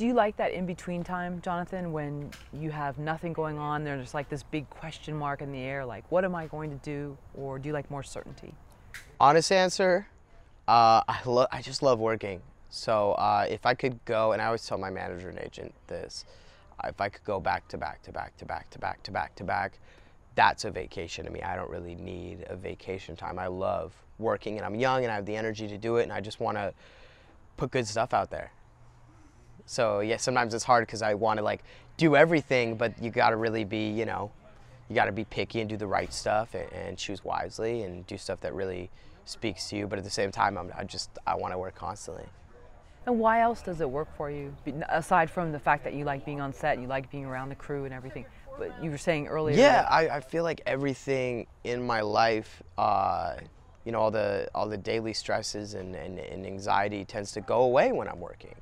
Do you like that in between time, Jonathan, when you have nothing going on? There's like this big question mark in the air, like, what am I going to do? Or do you like more certainty? Honest answer, uh, I, lo- I just love working. So uh, if I could go, and I always tell my manager and agent this, if I could go back to back to back to back to back to back to back, that's a vacation to me. I don't really need a vacation time. I love working, and I'm young, and I have the energy to do it, and I just want to put good stuff out there. So yeah, sometimes it's hard because I want to like do everything, but you got to really be, you know, you got to be picky and do the right stuff and, and, choose wisely and do stuff that really speaks to you. But at the same time, I'm, I just I want to work constantly. And why else does it work for you? Aside from the fact that you like being on set, you like being around the crew and everything. But you were saying earlier. Yeah, I, I feel like everything in my life, uh, you know, all the all the daily stresses and, and, and anxiety tends to go away when I'm working.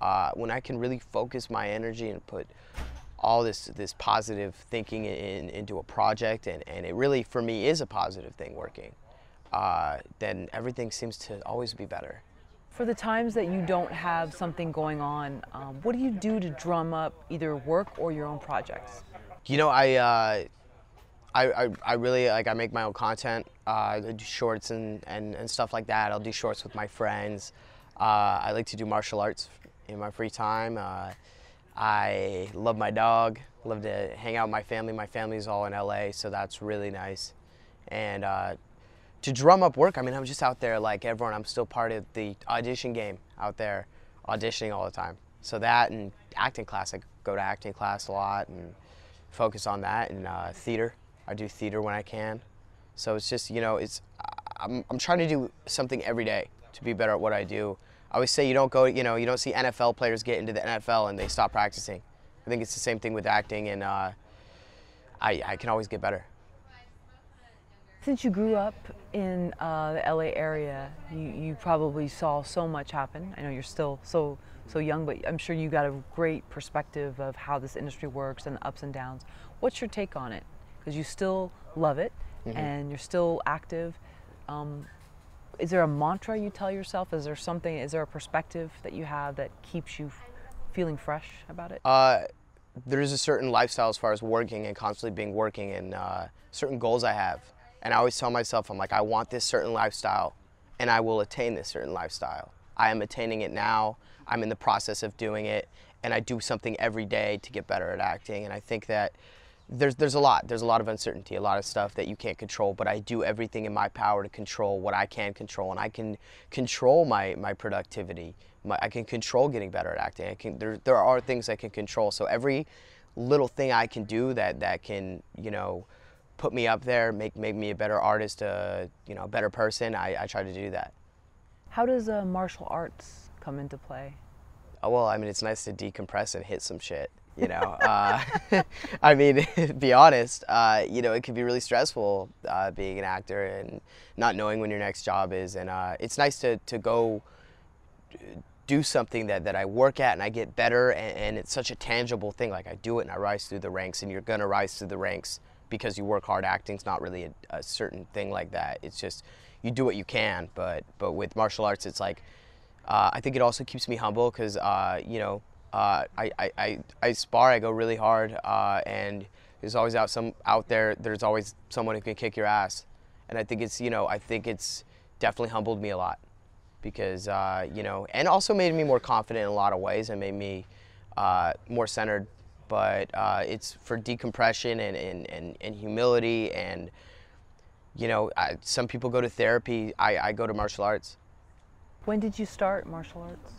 Uh, when I can really focus my energy and put all this this positive thinking in, into a project, and, and it really for me is a positive thing working, uh, then everything seems to always be better. For the times that you don't have something going on, um, what do you do to drum up either work or your own projects? You know, I, uh, I, I, I, really like I make my own content. Uh, I do shorts and, and, and stuff like that. I'll do shorts with my friends. Uh, I like to do martial arts in my free time. Uh, I love my dog. Love to hang out with my family. My family's all in LA, so that's really nice. And uh, to drum up work, I mean, I'm just out there like everyone. I'm still part of the audition game out there, auditioning all the time. So that and acting class, I go to acting class a lot and focus on that. And uh, theater, I do theater when I can. So it's just, you know, it's I'm, I'm trying to do something every day to be better at what I do. I always say you don't go, you know, you don't see NFL players get into the NFL and they stop practicing. I think it's the same thing with acting, and uh, I, I can always get better. Since you grew up in uh, the LA area, you, you probably saw so much happen. I know you're still so so young, but I'm sure you got a great perspective of how this industry works and the ups and downs. What's your take on it? Because you still love it mm-hmm. and you're still active. Um, is there a mantra you tell yourself? Is there something? Is there a perspective that you have that keeps you feeling fresh about it? Uh, there is a certain lifestyle as far as working and constantly being working and uh, certain goals I have. And I always tell myself, I'm like, I want this certain lifestyle and I will attain this certain lifestyle. I am attaining it now. I'm in the process of doing it and I do something every day to get better at acting. And I think that there's there's a lot. There's a lot of uncertainty, a lot of stuff that you can't control. But I do everything in my power to control what I can control, and I can control my my productivity. My, I can control getting better at acting. I can there there are things I can control. So every little thing I can do that that can you know put me up there, make make me a better artist, a you know, a better person. I, I try to do that. How does uh, martial arts come into play? Oh, well, I mean, it's nice to decompress and hit some shit you know uh, i mean be honest uh, you know it can be really stressful uh, being an actor and not knowing when your next job is. And uh, it's nice to, to go do something that, that i work at and i get better and, and, it's such a tangible thing. Like i do it and i rise through the ranks and you're going to rise through the ranks because you work hard. Acting's not really a, a certain thing like that. It's just you do what you can but but with martial arts it's like uh, I think it also keeps me humble because uh, you know uh, I, I, I, I, spar, I go really hard, uh, and there's always out some out there. There's always someone who can kick your ass, and I think it's you know I think it's definitely humbled me a lot because uh, you know and also made me more confident in a lot of ways and made me uh, more centered. But uh, it's for decompression and, and, and, and humility and you know I, some people go to therapy. I, I go to martial arts. When did you start martial arts?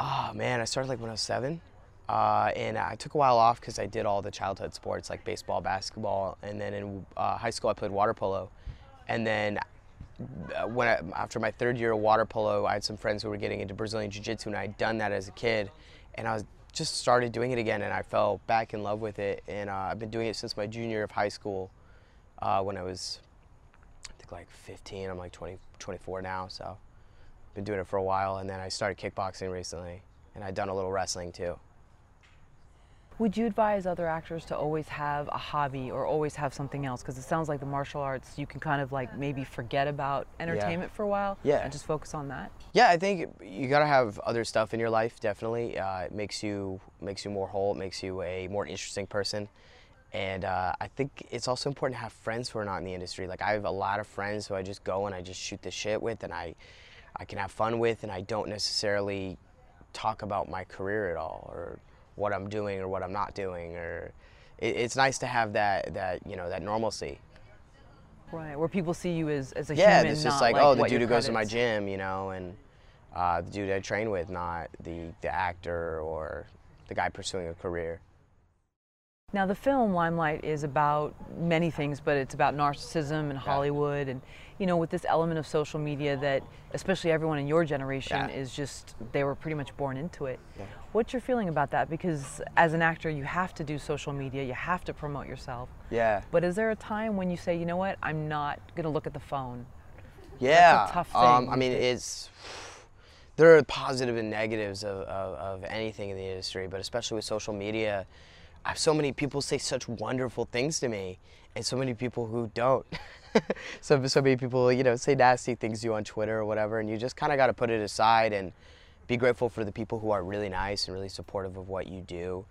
Oh man, I started like when I was seven. Uh, and I took a while off because I did all the childhood sports like baseball, basketball, and then in uh, high school I played water polo. And then uh, when I, after my third year of water polo, I had some friends who were getting into Brazilian Jiu-Jitsu, and I'd done that as a kid, and I was just started doing it again, and I fell back in love with it. And uh, I've been doing it since my junior year of high school, uh, when I was, I think like 15. I'm like 20, 24 now, so been doing it for a while, and then I started kickboxing recently, and I've done a little wrestling too. Would you advise other actors to always have a hobby or always have something else? Because it sounds like the martial arts, you can kind of like maybe forget about entertainment for a while Yeah. and just focus on that. Yeah, I think you gotta have other stuff in your life. Definitely, uh, it makes you makes you more whole. It makes you a more interesting person, and uh, I think it's also important to have friends who are not in the industry. Like I have a lot of friends who I just go and I just shoot the shit with, and I I can have fun with, and I don't necessarily talk about my career at all or what I'm doing or what I'm not doing. Or it, it's nice to have that that you know that normalcy. Right. Where people see you as, as a Yeah, human, it's not just like, like oh, the dude who goes to my gym, you know, and uh, the dude I train with, not the, the actor or the guy pursuing a career. Now, the film Limelight is about many things, but it's about narcissism and Hollywood, and you know, with this element of social media that, especially everyone in your generation, Yeah. is just they were pretty much born into it. Yeah. What's your feeling about that? Because as an actor, you have to do social media, you have to promote yourself. Yeah. But is there a time when you say, you know what, I'm not going to look at the phone? Yeah. tough Um, I mean, it's there are positive and negatives of, of, of anything in the industry, but especially with social media, so many people say such wonderful things to me, and so many people who don't. so so many people, you know, say nasty things to you on Twitter or whatever, and you just kind of got to put it aside and be grateful for the people who are really nice and really supportive of what you do.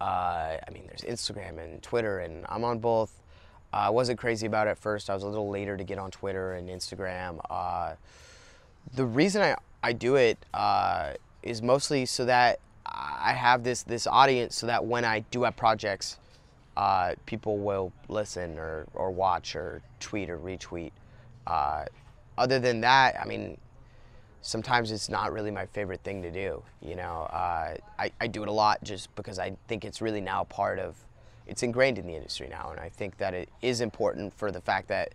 Uh, I mean, there's Instagram and Twitter, and I'm on both. Uh, I wasn't crazy about it at first. I was a little later to get on Twitter and Instagram. Uh, the reason I, I do it uh, is mostly so that I have this this audience, so that when I do have projects, uh, people will listen or, or watch or tweet or retweet. Uh, other than that, I mean, sometimes it's not really my favorite thing to do. You know, uh, I, I do it a lot just because I think it's really now part of, it's ingrained in the industry now, and I think that it is important for the fact that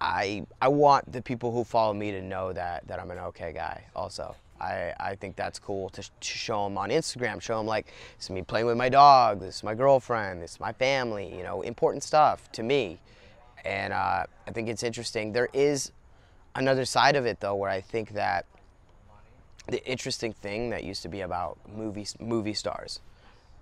I I want the people who follow me to know that that I'm an okay guy. Also, I I think that's cool to, to show them on Instagram. Show them like this is me playing with my dog. This is my girlfriend. This is my family. You know, important stuff to me, and uh, I think it's interesting. There is another side of it though, where I think that the interesting thing that used to be about movie movie stars,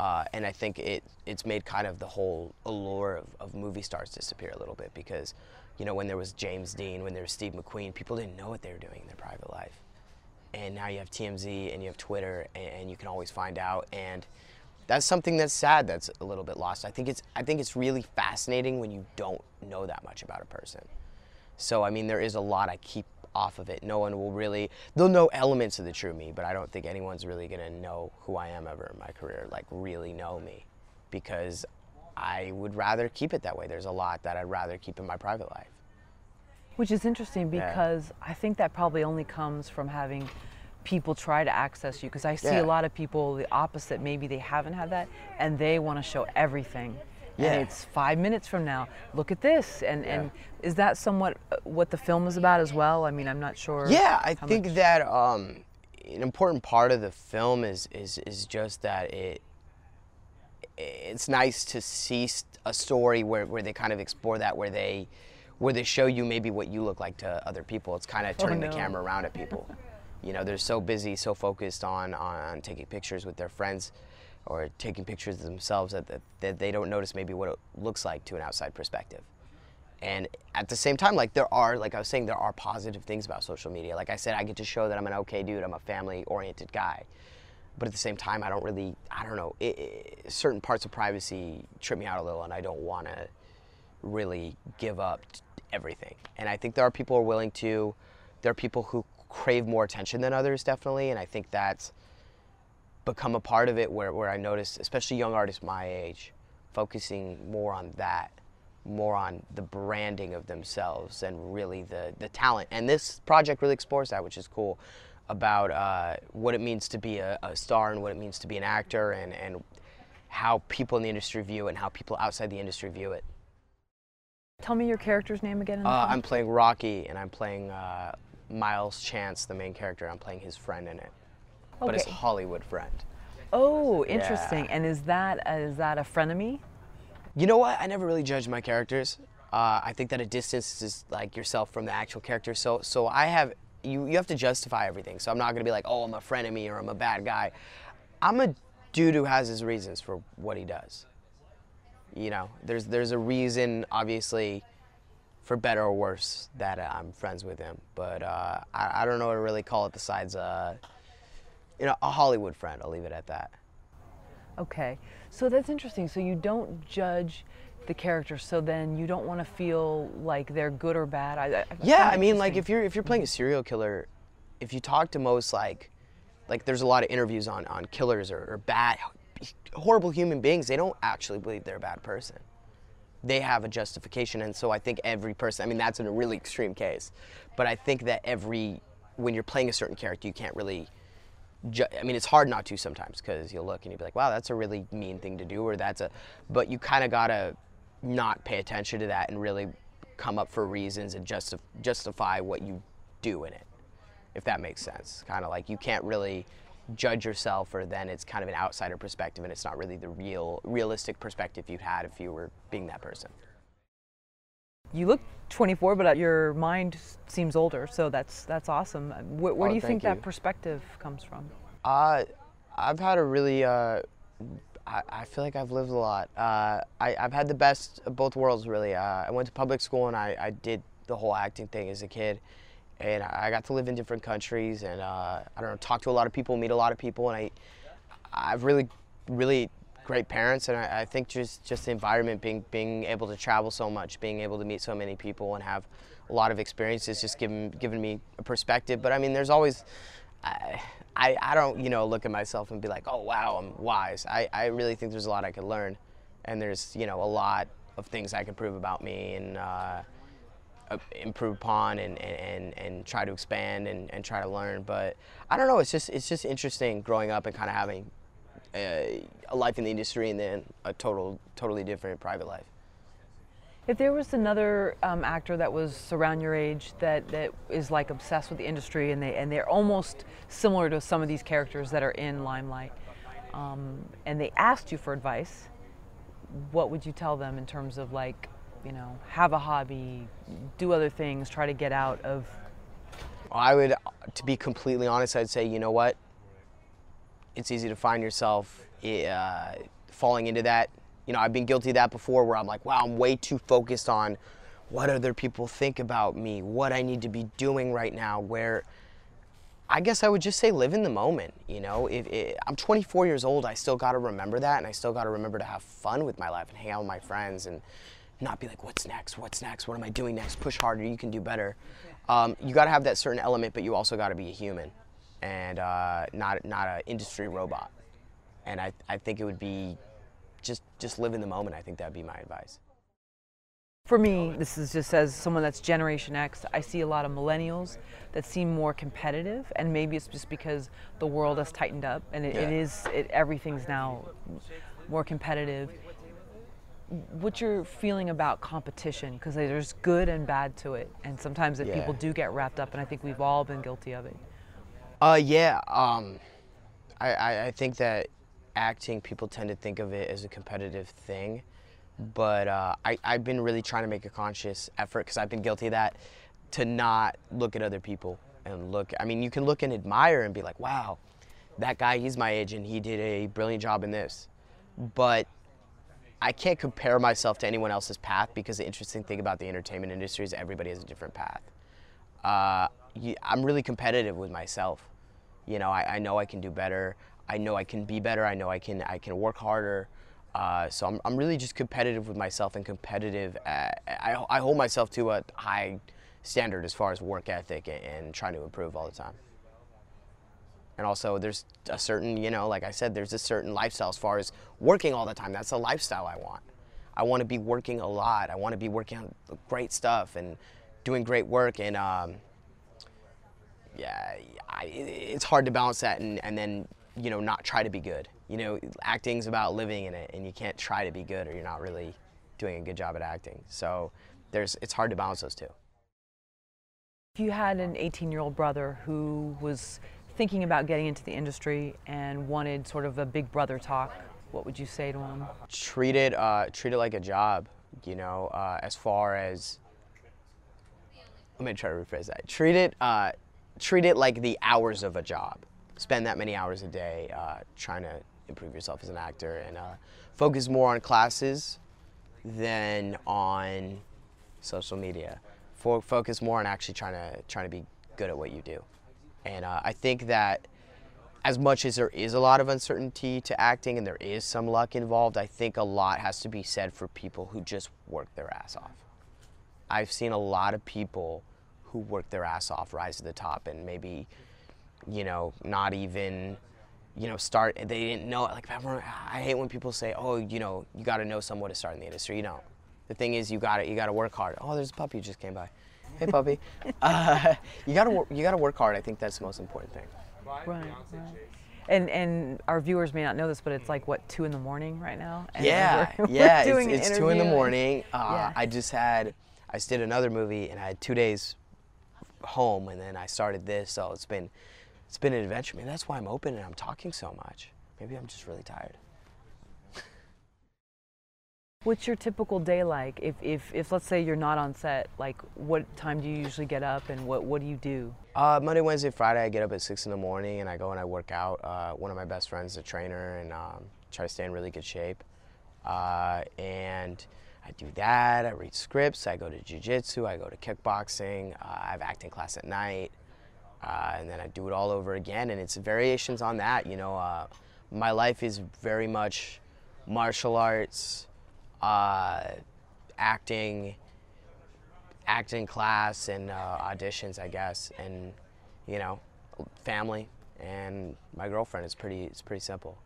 uh, and I think it it's made kind of the whole allure of, of movie stars disappear a little bit because, you know, when there was James Dean, when there was Steve McQueen, people didn't know what they were doing in their private life, and now you have TMZ and you have Twitter, and, you can always find out, and that's something that's sad. That's a little bit lost. I think it's I think it's really fascinating when you don't know that much about a person. So I mean, there is a lot I keep off of it. No one will really. They'll know elements of the true me, but I don't think anyone's really gonna know who I am ever in my career. Like really know me, because I would rather keep it that way. There's a lot that I'd rather keep in my private life. Which is interesting Yeah. because I think that probably only comes from having people try to access you. Because I see Yeah. a lot of people the opposite. Maybe they haven't had that, and they want to show everything. Yeah. And it's five minutes from now. Look at this. And and is that somewhat uh, what the film is about as well? I mean, I'm not sure. Yeah, I think much- that um, an important part of the film is is is just that it. It's nice to see a story where, where they kind of explore that, where they, where they show you maybe what you look like to other people. It's kind of oh, turning no. the camera around at people. You know, they're so busy, so focused on on taking pictures with their friends, or taking pictures of themselves that, that, that they don't notice maybe what it looks like to an outside perspective and at the same time like there are like i was saying there are positive things about social media like i said i get to show that i'm an okay dude i'm a family oriented guy but at the same time i don't really i don't know it, it, certain parts of privacy trip me out a little and i don't want to really give up everything and i think there are people who are willing to there are people who crave more attention than others definitely and i think that's become a part of it where, where I notice, especially young artists my age, focusing more on that, more on the branding of themselves and really the, the talent. And this project really explores that, which is cool, about uh, what it means to be a, a star and what it means to be an actor and, and how people in the industry view it and how people outside the industry view it. Tell me your character's name again. In the Uh. I'm playing Rocky and I'm playing uh, Miles Chance, the main character. I'm playing his friend in it, but his Hollywood friend. Oh, interesting. Yeah. And is that is that a frenemy? You know what? I never really judge my characters. Uh, I think that a distance is like yourself from the actual character. So, so I have you. You have to justify everything. So I'm not gonna be like, oh, I'm a frenemy or I'm a bad guy. I'm a dude who has his reasons for what he does. You know, there's there's a reason, obviously, for better or worse, that uh, I'm friends with him. But uh, I, I don't know what to really call it besides, uh, you know, a Hollywood friend. I'll leave it at that. Okay, so that's interesting. So you don't judge the character, so then you don't want to feel like they're good or bad. I, I yeah, I mean, like if you're if you're playing a serial killer, if you talk to most like, like there's a lot of interviews on on killers or, or bad, horrible human beings. They don't actually believe they're a bad person. They have a justification, and so I think every person. I mean, that's in a really extreme case, but I think that every when you're playing a certain character, you can't really I mean, it's hard not to sometimes because you'll look and you'll be like, wow, that's a really mean thing to do, or that's a, but you kind of gotta not pay attention to that and really come up for reasons and justif- justify what you do in it, if that makes sense. Kind of like you can't really judge yourself, or then it's kind of an outsider perspective, and it's not really the real, realistic perspective you'd had if you were being that person. You look 24, but uh, your mind seems older, so that's that's awesome. Where, where oh, do you think you. that perspective comes from? Uh, I've had a really, uh, I, I, feel like I've lived a lot. Uh, I, have had the best of both worlds, really. Uh, I went to public school and I, I, did the whole acting thing as a kid. And I got to live in different countries and, uh, I don't know, talk to a lot of people, meet a lot of people. And I, I've really, really great parents, and I, I, think just just the environment, being being able to travel so much, being able to meet so many people, and have a lot of experiences, just given given me a perspective. But I mean, there's always. I, I, I don't you know look at myself and be like oh wow I'm wise I, I really think there's a lot I could learn and there's you know a lot of things I can prove about me and uh, improve upon and, and, and try to expand and, and try to learn but I don't know it's just it's just interesting growing up and kind of having a, a life in the industry and then a total, totally different private life. If there was another um, actor that was around your age that, that is like obsessed with the industry and they and they're almost similar to some of these characters that are in Limelight, um, and they asked you for advice, what would you tell them in terms of like, you know, have a hobby, do other things, try to get out of? I would, to be completely honest, I'd say you know what, it's easy to find yourself uh, falling into that. You know, I've been guilty of that before where I'm like, wow, I'm way too focused on what other people think about me, what I need to be doing right now, where I guess I would just say live in the moment. You know, if it, I'm 24 years old, I still got to remember that, and I still got to remember to have fun with my life and hang out with my friends and not be like, what's next? What's next? What am I doing next? Push harder. You can do better. Um, you got to have that certain element, but you also got to be a human and uh, not not an industry robot. And I, I think it would be just just live in the moment. I think that would be my advice. For me, this is just as someone that's Generation X, I see a lot of millennials that seem more competitive, and maybe it's just because the world has tightened up and it, yeah. it is it, everything's now more competitive. What's your feeling about competition? Because there's good and bad to it, and sometimes yeah. people do get wrapped up, and I think we've all been guilty of it. Uh, yeah. Um, I, I, I think that acting, people tend to think of it as a competitive thing. But uh, I, I've been really trying to make a conscious effort, because I've been guilty of that, to not look at other people and look. I mean, you can look and admire and be like, wow, that guy, he's my age and he did a brilliant job in this. But I can't compare myself to anyone else's path because the interesting thing about the entertainment industry is everybody has a different path. Uh, I'm really competitive with myself. You know, I, I know I can do better. I know I can be better. I know I can I can work harder. Uh, so I'm, I'm really just competitive with myself and competitive. At, I, I hold myself to a high standard as far as work ethic and, and trying to improve all the time. And also, there's a certain, you know, like I said, there's a certain lifestyle as far as working all the time. That's the lifestyle I want. I want to be working a lot. I want to be working on great stuff and doing great work. And um, yeah, I, it's hard to balance that and, and then you know not try to be good. You know, acting's about living in it, and you can't try to be good or you're not really doing a good job at acting. So there's it's hard to balance those two. If you had an 18-year-old brother who was thinking about getting into the industry and wanted sort of a big brother talk, what would you say to him? Treat it, uh, treat it like a job. You know, uh, as far as let me try to rephrase that. Treat it, uh, treat it like the hours of a job. Spend that many hours a day uh, trying to improve yourself as an actor and uh, focus more on classes than on social media. Focus more on actually trying to trying to be good at what you do. And uh, I think that as much as there is a lot of uncertainty to acting and there is some luck involved, I think a lot has to be said for people who just work their ass off. I've seen a lot of people who work their ass off rise to the top and maybe, you know, not even, you know, start, they didn't know it. Like, I hate when people say, oh, you know, you got to know someone to start in the industry. You don't. The thing is, you got to, you got to work hard. Oh, there's a puppy who just came by. Hey, puppy. uh, you got to, you got to work hard. I think that's the most important thing. Right, right. And and our viewers may not know this, but it's like what two in the morning right now. And yeah, we're, yeah. we're it's, it's two in the morning. Uh, yeah. I just had I just did another movie and I had two days home, and then I started this. So it's been it's been an adventure. Maybe that's why I'm open and I'm talking so much. Maybe I'm just really tired. What's your typical day like? If, if, if let's say you're not on set, like what time do you usually get up and what, what do you do? Uh, Monday, Wednesday, Friday, I get up at six in the morning and I go and I work out. Uh, one of my best friends is a trainer and um, try to stay in really good shape. Uh, and I do that, I read scripts, I go to jujitsu, I go to kickboxing, uh, I have acting class at night, uh, and then I do it all over again. And it's variations on that, you know. Uh, my life is very much martial arts, uh, acting, acting class and uh, auditions, I guess, and you know, family and my girlfriend. It's pretty. It's pretty simple.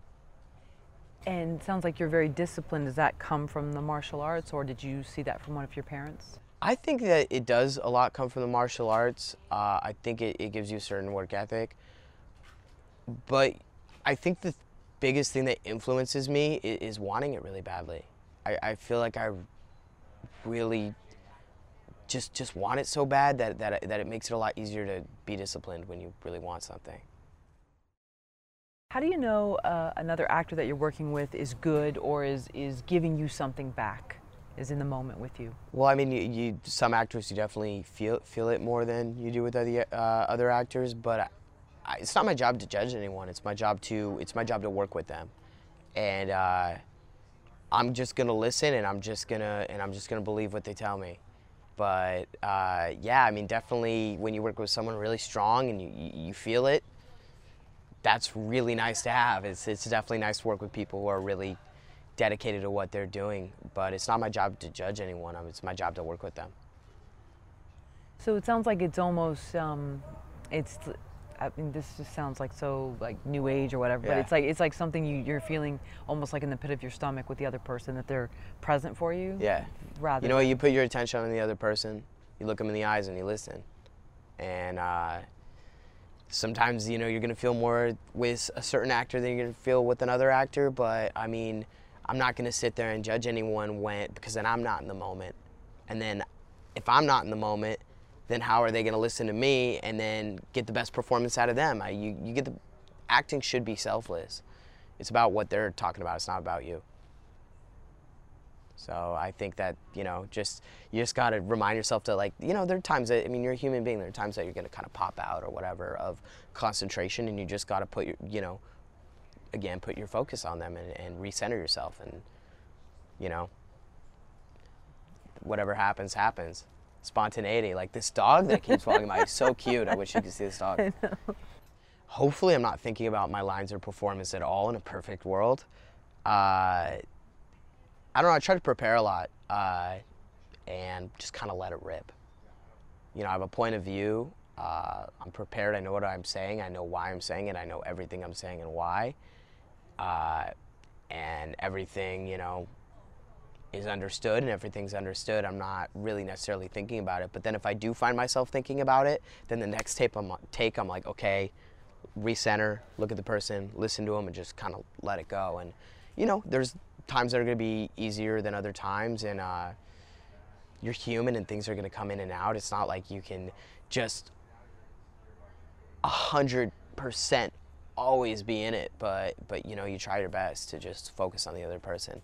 And sounds like you're very disciplined. Does that come from the martial arts, or did you see that from one of your parents? I think that it does a lot come from the martial arts. Uh, I think it, it gives you a certain work ethic. But I think the biggest thing that influences me is, is wanting it really badly. I, I feel like I really just just want it so bad that, that, that it makes it a lot easier to be disciplined when you really want something. How do you know uh, another actor that you're working with is good or is, is giving you something back, is in the moment with you? Well, I mean, you, you some actors you definitely feel feel it more than you do with other uh, other actors, but I, it's not my job to judge anyone. It's my job to it's my job to work with them, and. Uh, I'm just gonna listen and I'm just gonna and I'm just gonna believe what they tell me. But uh, yeah, I mean, definitely when you work with someone really strong and you, you feel it, that's really nice to have. It's, it's definitely nice to work with people who are really dedicated to what they're doing. But it's not my job to judge anyone. It's my job to work with them. So it sounds like it's almost um, it's I mean, this just sounds like so like new age or whatever, yeah. but it's like it's like something you, you're feeling almost like in the pit of your stomach with the other person that they're present for you. Yeah. Rather. You know, you put your attention on the other person, you look them in the eyes and you listen, and uh, sometimes you know you're gonna feel more with a certain actor than you're gonna feel with another actor. But I mean, I'm not gonna sit there and judge anyone when because then I'm not in the moment, and then if I'm not in the moment then how are they going to listen to me and then get the best performance out of them? I, you, you get the acting should be selfless. It's about what they're talking about. It's not about you. So I think that you know, just you just got to remind yourself to like, you know, there are times that I mean, you're a human being. There are times that you're going to kind of pop out or whatever of concentration, and you just got to put your, you know, again, put your focus on them and, and recenter yourself, and you know, whatever happens, happens spontaneity. Like this dog that keeps walking by is so cute. I wish you could see this dog. Hopefully, I'm not thinking about my lines or performance at all in a perfect world. Uh, I don't know. I try to prepare a lot uh, and just kind of let it rip. You know, I have a point of view. Uh, I'm prepared. I know what I'm saying. I know why I'm saying it. I know everything I'm saying and why. Uh, and everything, you know, is understood and everything's understood, I'm not really necessarily thinking about it. But then if I do find myself thinking about it, then the next tape I'm, take, I'm like, okay, recenter, look at the person, listen to them, and just kind of let it go. And you know, there's times that are going to be easier than other times, and uh, you're human, and things are going to come in and out. It's not like you can just a hundred percent always be in it, but but you know, you try your best to just focus on the other person.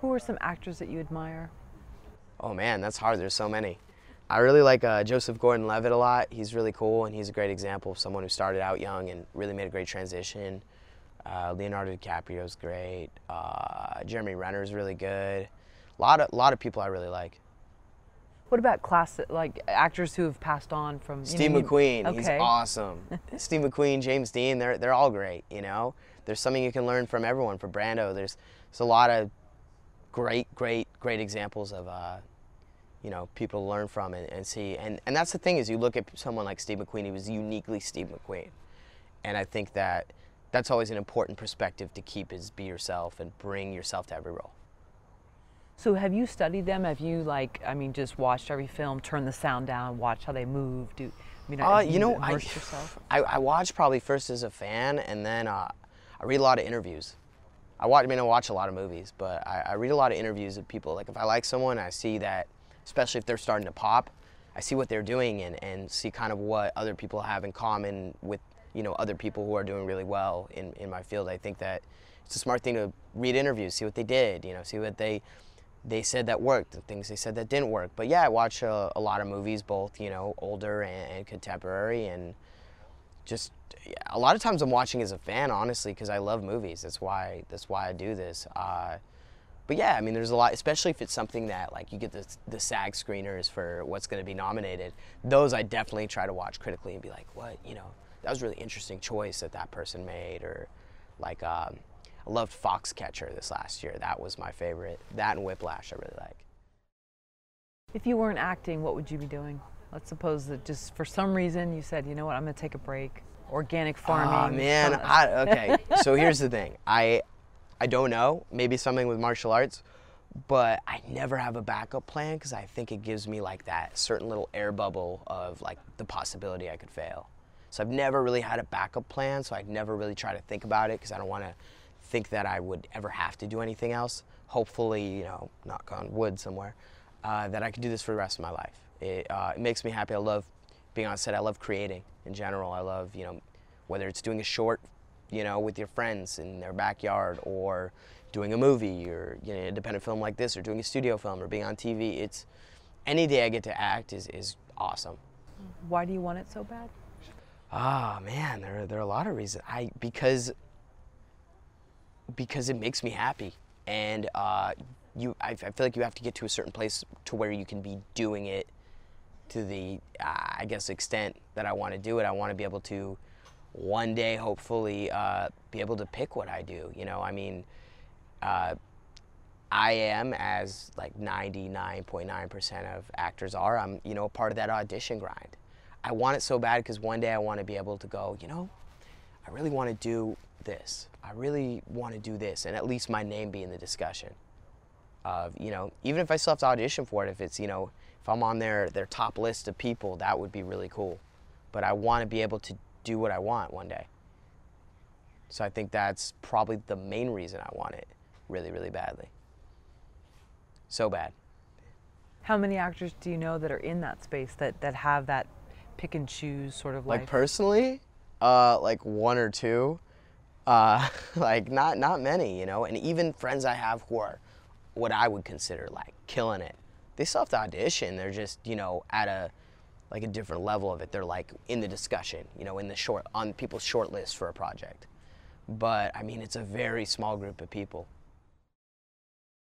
Who are some actors that you admire? Oh man, that's hard. There's so many. I really like uh, Joseph Gordon-Levitt a lot. He's really cool, and he's a great example of someone who started out young and really made a great transition. Uh, Leonardo DiCaprio's great. Uh, Jeremy Renner's really good. A lot of lot of people I really like. What about classic like actors who have passed on from you know, Steve you- McQueen, he's awesome. Steve McQueen, James Dean, they're they're all great. You know, there's something you can learn from everyone. For Brando, there's there's a lot of great, great, great examples of uh, you know people to learn from and, and see. And and that's the thing is you look at someone like Steve McQueen, he was uniquely Steve McQueen, and I think that that's always an important perspective to keep is be yourself and bring yourself to every role. So have you studied them? Have you like I mean just watched every film, turn the sound down, watch how they move? Do I mean Uh, have you know, I? I I watched probably first as a fan, and then uh, I read a lot of interviews. I watch, I mean, I watch a lot of movies, but I, I read a lot of interviews of people. Like if I like someone, I see that, especially if they're starting to pop, I see what they're doing and, and see kind of what other people have in common with you know other people who are doing really well in, in my field. I think that it's a smart thing to read interviews, see what they did, you know, see what they they said that worked, the things they said that didn't work. But yeah, I watch a, a lot of movies, both you know older and, and contemporary, and just a lot of times I'm watching as a fan, honestly, because I love movies. That's why that's why I do this. Uh, but yeah, I mean, there's a lot, especially if it's something that like you get the the SAG screeners for what's going to be nominated. Those I definitely try to watch critically and be like, what you know, that was a really interesting choice that that person made, or like um, I loved Foxcatcher this last year. That was my favorite. That and Whiplash I really like. If you weren't acting, what would you be doing? Let's suppose that just for some reason you said, you know what, I'm going to take a break. Organic farming. Oh man, I, okay. so here's the thing. I I don't know. Maybe something with martial arts, but I never have a backup plan because I think it gives me like that certain little air bubble of like the possibility I could fail. So I've never really had a backup plan. So I'd never really try to think about it because I don't want to think that I would ever have to do anything else. Hopefully, you know, knock on wood somewhere, uh, that I could do this for the rest of my life. It, uh, it makes me happy. I love being on set. I love creating in general. I love, you know, whether it's doing a short, you know, with your friends in their backyard or doing a movie or, you know, an independent film like this or doing a studio film or being on TV. It's any day I get to act is, is awesome. Why do you want it so bad? Ah man, there, there are a lot of reasons. I because because it makes me happy, and uh, you I, I feel like you have to get to a certain place to where you can be doing it to the uh, I guess extent that I want to do it. I want to be able to one day hopefully uh, be able to pick what I do. You know, I mean. Uh, I am, as like 99.9% of actors are, I'm, you know, part of that audition grind. I want it so bad because one day I want to be able to go, you know, I really want to do this. I really want to do this, and at least my name be in the discussion. Of you know, even if I still have to audition for it, if it's you know, if I'm on their their top list of people, that would be really cool. But I want to be able to do what I want one day. So I think that's probably the main reason I want it really, really badly. So bad. How many actors do you know that are in that space that, that have that pick and choose sort of Like personally, uh, like one or two, uh, like not not many, you know. And even friends I have who are what I would consider like killing it, they still have to audition. They're just you know at a like a different level of it. They're like in the discussion, you know, in the short on people's short list for a project. But I mean, it's a very small group of people.